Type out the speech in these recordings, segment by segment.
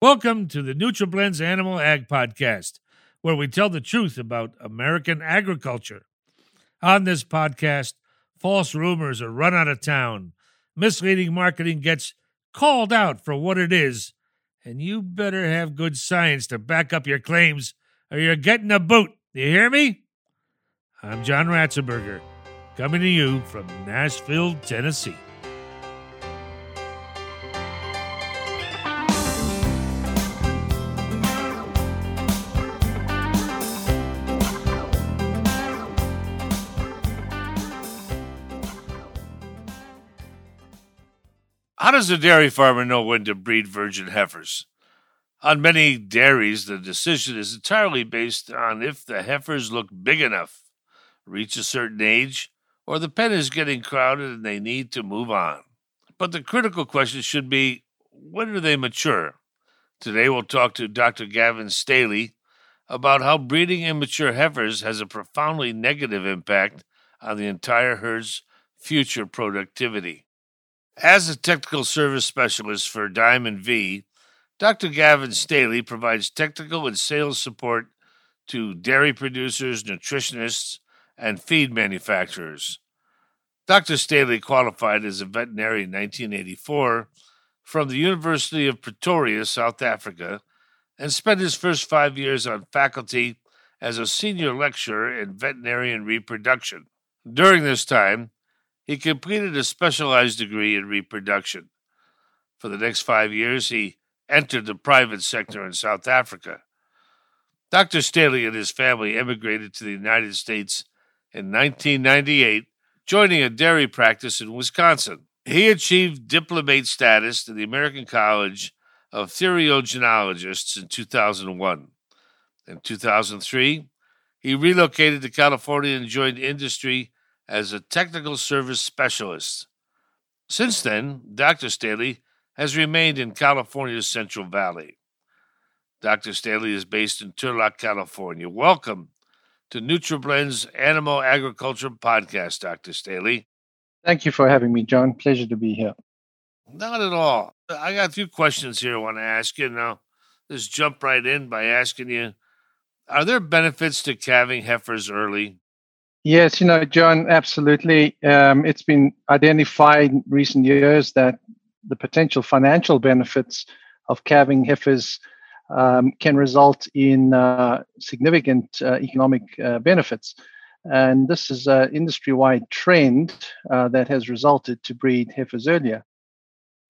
Welcome to the NutriBlends Animal Ag Podcast, where we tell the truth about American agriculture. On this podcast, false rumors are run out of town, misleading marketing gets called out for what it is, and you better have good science to back up your claims or you're getting a boot. You hear me? I'm John Ratzenberger, coming to you from Nashville, Tennessee. How does a dairy farmer know when to breed virgin heifers? On many dairies, the decision is entirely based on if the heifers look big enough, reach a certain age, or the pen is getting crowded and they need to move on. But the critical question should be when do they mature? Today we'll talk to Dr. Gavin Staley about how breeding immature heifers has a profoundly negative impact on the entire herd's future productivity. As a technical service specialist for Diamond V, Dr. Gavin Staley provides technical and sales support to dairy producers, nutritionists, and feed manufacturers. Dr. Staley qualified as a veterinarian in 1984 from the University of Pretoria, South Africa, and spent his first five years on faculty as a senior lecturer in veterinarian reproduction. During this time, he completed a specialized degree in reproduction. For the next five years, he entered the private sector in South Africa. Dr. Staley and his family emigrated to the United States in 1998, joining a dairy practice in Wisconsin. He achieved diplomate status in the American College of Theriogenologists in 2001. In 2003, he relocated to California and joined industry as a technical service specialist. Since then, Dr. Staley has remained in California's Central Valley. Dr. Staley is based in Turlock, California. Welcome to NutriBlend's Animal Agriculture Podcast, Dr. Staley. Thank you for having me, John. Pleasure to be here. Not at all. I got a few questions here I want to ask you. Now, let's jump right in by asking you Are there benefits to calving heifers early? Yes, you know, John, absolutely. Um, it's been identified in recent years that the potential financial benefits of calving heifers um, can result in uh, significant uh, economic uh, benefits. And this is an industry wide trend uh, that has resulted to breed heifers earlier.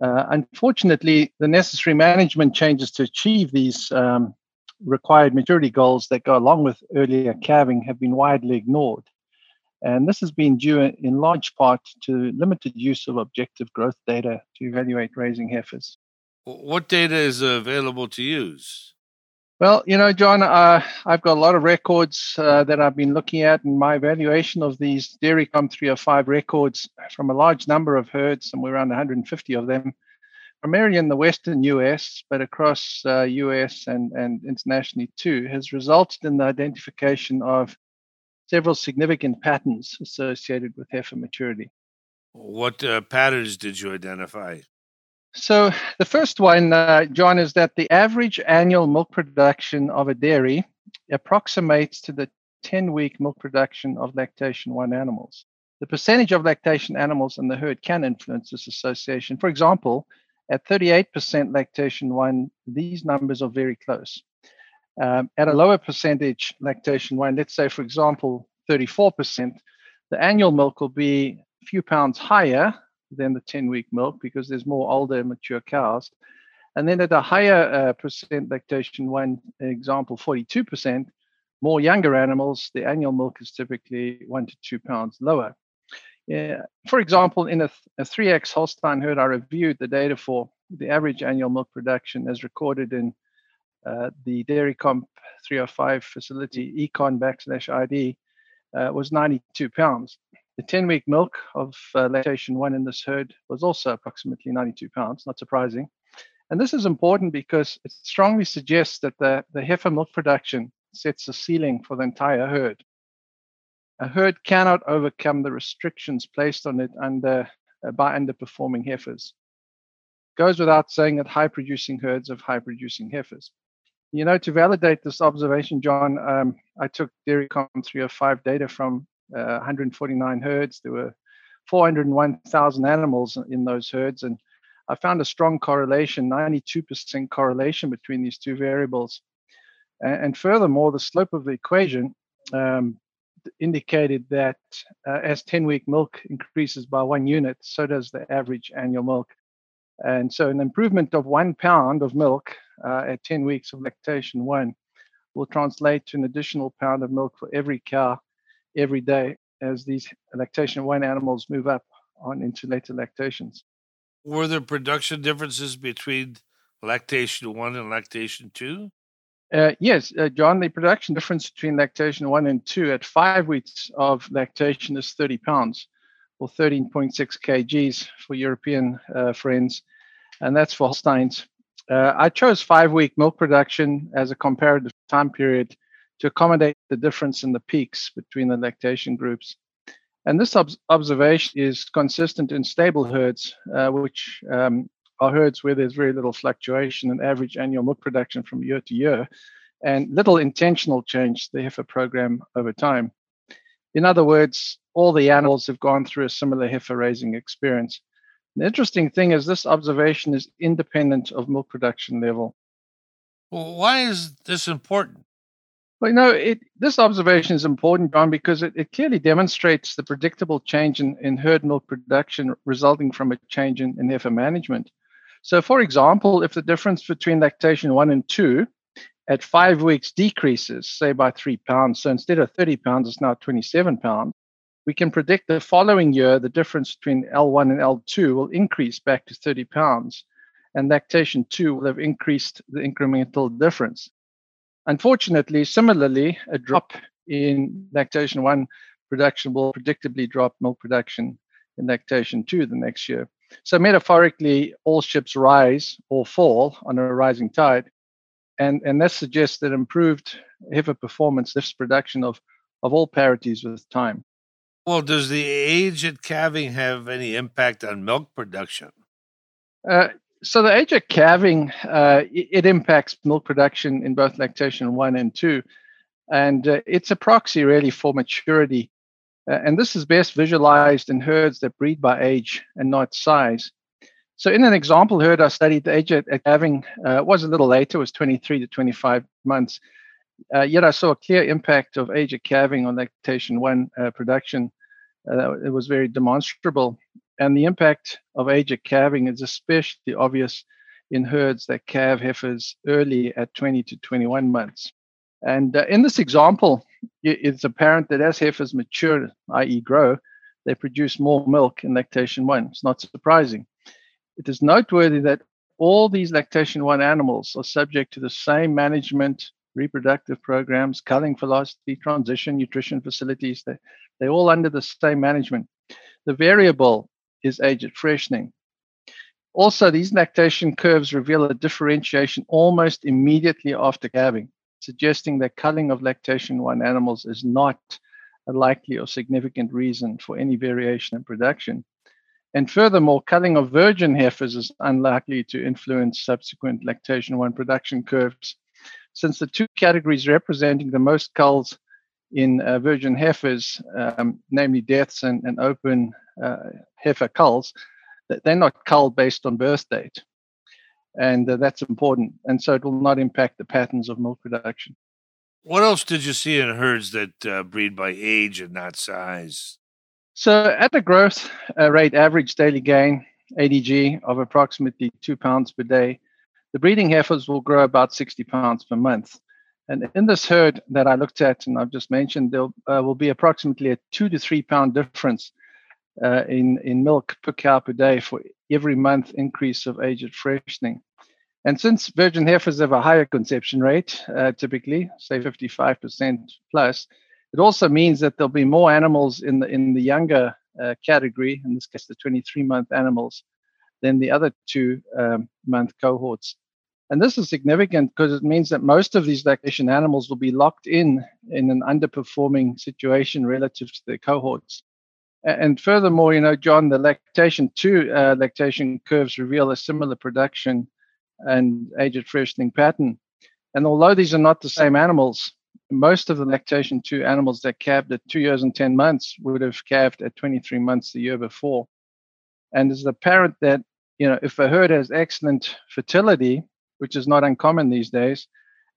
Uh, unfortunately, the necessary management changes to achieve these um, required maturity goals that go along with earlier calving have been widely ignored. And this has been due in large part to limited use of objective growth data to evaluate raising heifers. What data is available to use? Well, you know, John, uh, I've got a lot of records uh, that I've been looking at, and my evaluation of these Dairy Comp 305 records from a large number of herds, somewhere around 150 of them, primarily in the western US, but across uh, US and, and internationally too, has resulted in the identification of several significant patterns associated with heifer maturity. What uh, patterns did you identify? So, the first one, uh, John, is that the average annual milk production of a dairy approximates to the 10 week milk production of lactation 1 animals. The percentage of lactation animals in the herd can influence this association. For example, at 38% lactation 1, these numbers are very close. Um, at a lower percentage lactation one, let's say, for example, 34%, the annual milk will be a few pounds higher than the 10 week milk because there's more older, mature cows. And then at a higher uh, percent lactation one, example, 42%, more younger animals, the annual milk is typically one to two pounds lower. Yeah. For example, in a, a 3X Holstein herd, I reviewed the data for the average annual milk production as recorded in uh, the Dairy Comp 305 facility, econ backslash ID, uh, was 92 pounds. The 10 week milk of uh, lactation one in this herd was also approximately 92 pounds, not surprising. And this is important because it strongly suggests that the, the heifer milk production sets a ceiling for the entire herd. A herd cannot overcome the restrictions placed on it under, uh, by underperforming heifers. goes without saying that high producing herds have high producing heifers. You know, to validate this observation, John, um, I took DairyComp 305 data from uh, 149 herds. There were 401,000 animals in those herds, and I found a strong correlation, 92% correlation between these two variables. And, and furthermore, the slope of the equation um, indicated that uh, as 10 week milk increases by one unit, so does the average annual milk. And so, an improvement of one pound of milk uh, at 10 weeks of lactation one will translate to an additional pound of milk for every cow every day as these lactation one animals move up on into later lactations. Were there production differences between lactation one and lactation two? Uh, yes, uh, John, the production difference between lactation one and two at five weeks of lactation is 30 pounds or 13.6 kgs for European uh, friends, and that's for Holsteins. Uh, I chose five week milk production as a comparative time period to accommodate the difference in the peaks between the lactation groups. And this ob- observation is consistent in stable herds, uh, which um, are herds where there's very little fluctuation in average annual milk production from year to year, and little intentional change to the heifer program over time. In other words, all the animals have gone through a similar heifer raising experience. The interesting thing is this observation is independent of milk production level. Well, why is this important? Well, you know, it, this observation is important, John, because it, it clearly demonstrates the predictable change in, in herd milk production resulting from a change in, in heifer management. So, for example, if the difference between lactation one and two at five weeks decreases, say by three pounds, so instead of 30 pounds, it's now 27 pounds, we can predict the following year the difference between L1 and L2 will increase back to 30 pounds, and lactation 2 will have increased the incremental difference. Unfortunately, similarly, a drop in lactation 1 production will predictably drop milk production in lactation 2 the next year. So, metaphorically, all ships rise or fall on a rising tide. And, and this suggests that improved heifer performance lifts production of, of all parities with time. Well, does the age at calving have any impact on milk production? Uh, so the age at calving uh, it, impacts milk production in both lactation one and two, and uh, it's a proxy really for maturity. Uh, and this is best visualized in herds that breed by age and not size. So in an example herd I studied, the age at, at calving uh, was a little later, was 23 to 25 months. Uh, yet I saw a clear impact of age at calving on lactation one production uh, it was very demonstrable. And the impact of age at calving is especially obvious in herds that calve heifers early at 20 to 21 months. And uh, in this example, it's apparent that as heifers mature, i.e., grow, they produce more milk in lactation one. It's not surprising. It is noteworthy that all these lactation one animals are subject to the same management reproductive programs, culling philosophy, transition, nutrition facilities. They, they're all under the same management. The variable is age at freshening. Also, these lactation curves reveal a differentiation almost immediately after calving, suggesting that culling of lactation one animals is not a likely or significant reason for any variation in production. And furthermore, culling of virgin heifers is unlikely to influence subsequent lactation one production curves since the two categories representing the most culls in uh, virgin heifers, um, namely deaths and, and open uh, heifer culls, they're not culled based on birth date. And uh, that's important. And so it will not impact the patterns of milk production. What else did you see in herds that uh, breed by age and not size? So at the growth uh, rate average daily gain, ADG, of approximately two pounds per day, the breeding heifers will grow about 60 pounds per month. And in this herd that I looked at, and I've just mentioned, there uh, will be approximately a two to three pound difference uh, in, in milk per cow per day for every month increase of age at freshening. And since virgin heifers have a higher conception rate, uh, typically, say 55% plus, it also means that there'll be more animals in the, in the younger uh, category, in this case, the 23 month animals, than the other two um, month cohorts. And this is significant because it means that most of these lactation animals will be locked in in an underperforming situation relative to their cohorts. And furthermore, you know, John, the lactation two uh, lactation curves reveal a similar production and age at freshening pattern. And although these are not the same animals, most of the lactation two animals that calved at two years and 10 months would have calved at 23 months the year before. And it's apparent that, you know, if a herd has excellent fertility, which is not uncommon these days,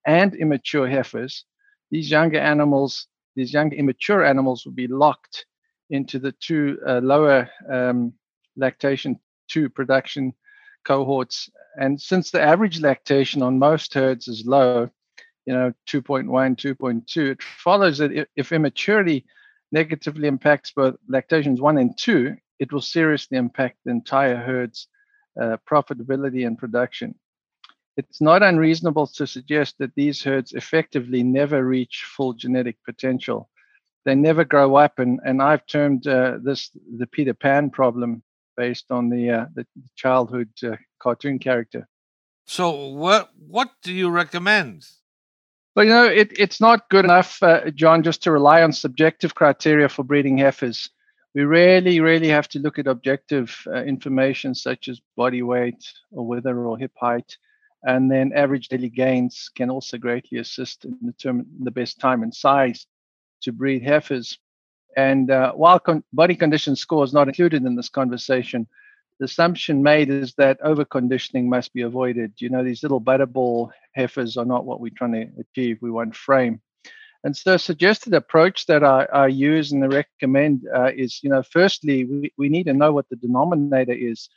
and immature heifers, these younger animals, these young immature animals will be locked into the two uh, lower um, lactation two production cohorts. And since the average lactation on most herds is low, you know, 2.1, 2.2, it follows that if immaturity negatively impacts both lactations one and two, it will seriously impact the entire herd's uh, profitability and production. It's not unreasonable to suggest that these herds effectively never reach full genetic potential. They never grow up, and, and I've termed uh, this the Peter Pan problem based on the, uh, the childhood uh, cartoon character. So, what what do you recommend? But you know, it, it's not good enough, uh, John, just to rely on subjective criteria for breeding heifers. We really, really have to look at objective uh, information such as body weight or wither or hip height. And then average daily gains can also greatly assist in determining the best time and size to breed heifers. And uh, while con- body condition score is not included in this conversation, the assumption made is that overconditioning must be avoided. You know, these little butterball heifers are not what we're trying to achieve. We want frame. And so, suggested approach that I, I use and I recommend uh, is, you know, firstly, we, we need to know what the denominator is.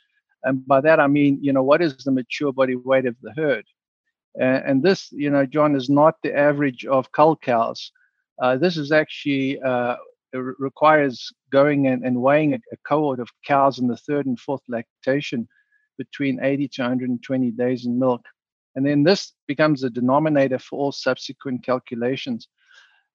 And by that, I mean, you know, what is the mature body weight of the herd? And this, you know, John, is not the average of cull cows. Uh, this is actually uh, requires going and, and weighing a, a, cohort of cows in the third and fourth lactation between 80 to 120 days in milk. And then this becomes a denominator for all subsequent calculations.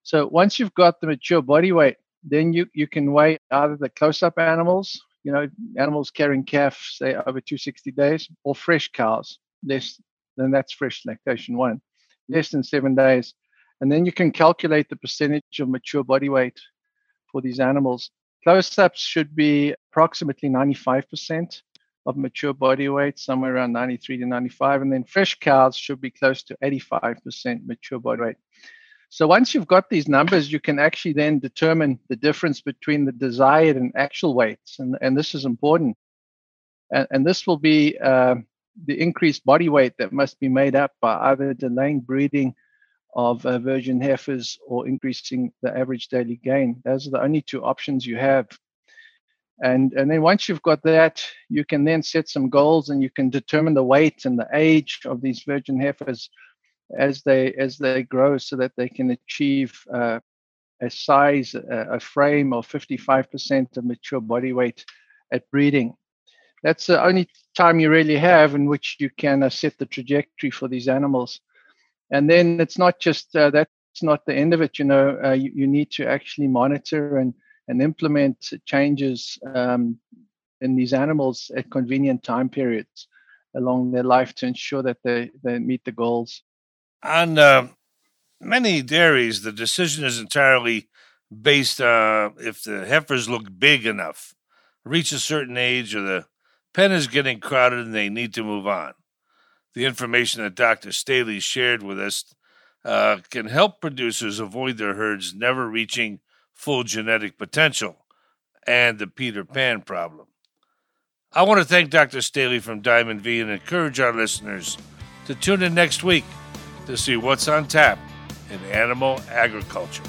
So once you've got the mature body weight, then you, you can weigh either the close-up animals, you know, animals carrying calves, say over 260 days, or fresh cows, less than that's fresh lactation one, less than seven days. And then you can calculate the percentage of mature body weight for these animals. Close-ups should be approximately 95% of mature body weight, somewhere around 93 to 95, and then fresh cows should be close to 85% mature body weight. So once you've got these numbers, you can actually then determine the difference between the desired and actual weights, and, and this is important. And, and this will be uh, the increased body weight that must be made up by either delaying breeding of uh, virgin heifers or increasing the average daily gain. Those are the only two options you have. And, and then once you've got that, you can then set some goals and you can determine the weight and the age of these virgin heifers as they as they grow so that they can achieve uh, a size, a, a frame of 55% of mature body weight at breeding. That's the only time you really have in which you can uh, set the trajectory for these animals and then it's not just uh, that's not the end of it you know uh, you, you, need to actually monitor and and implement changes um, in these animals at convenient time periods along their life to ensure that they, they meet the goals on uh, many dairies the decision is entirely based uh, if the heifers look big enough reach a certain age or the pen is getting crowded and they need to move on the information that Dr. Staley shared with us uh, can help producers avoid their herds never reaching full genetic potential and the Peter Pan problem. I want to thank Dr. Staley from Diamond V and encourage our listeners to tune in next week to see what's on tap in animal agriculture.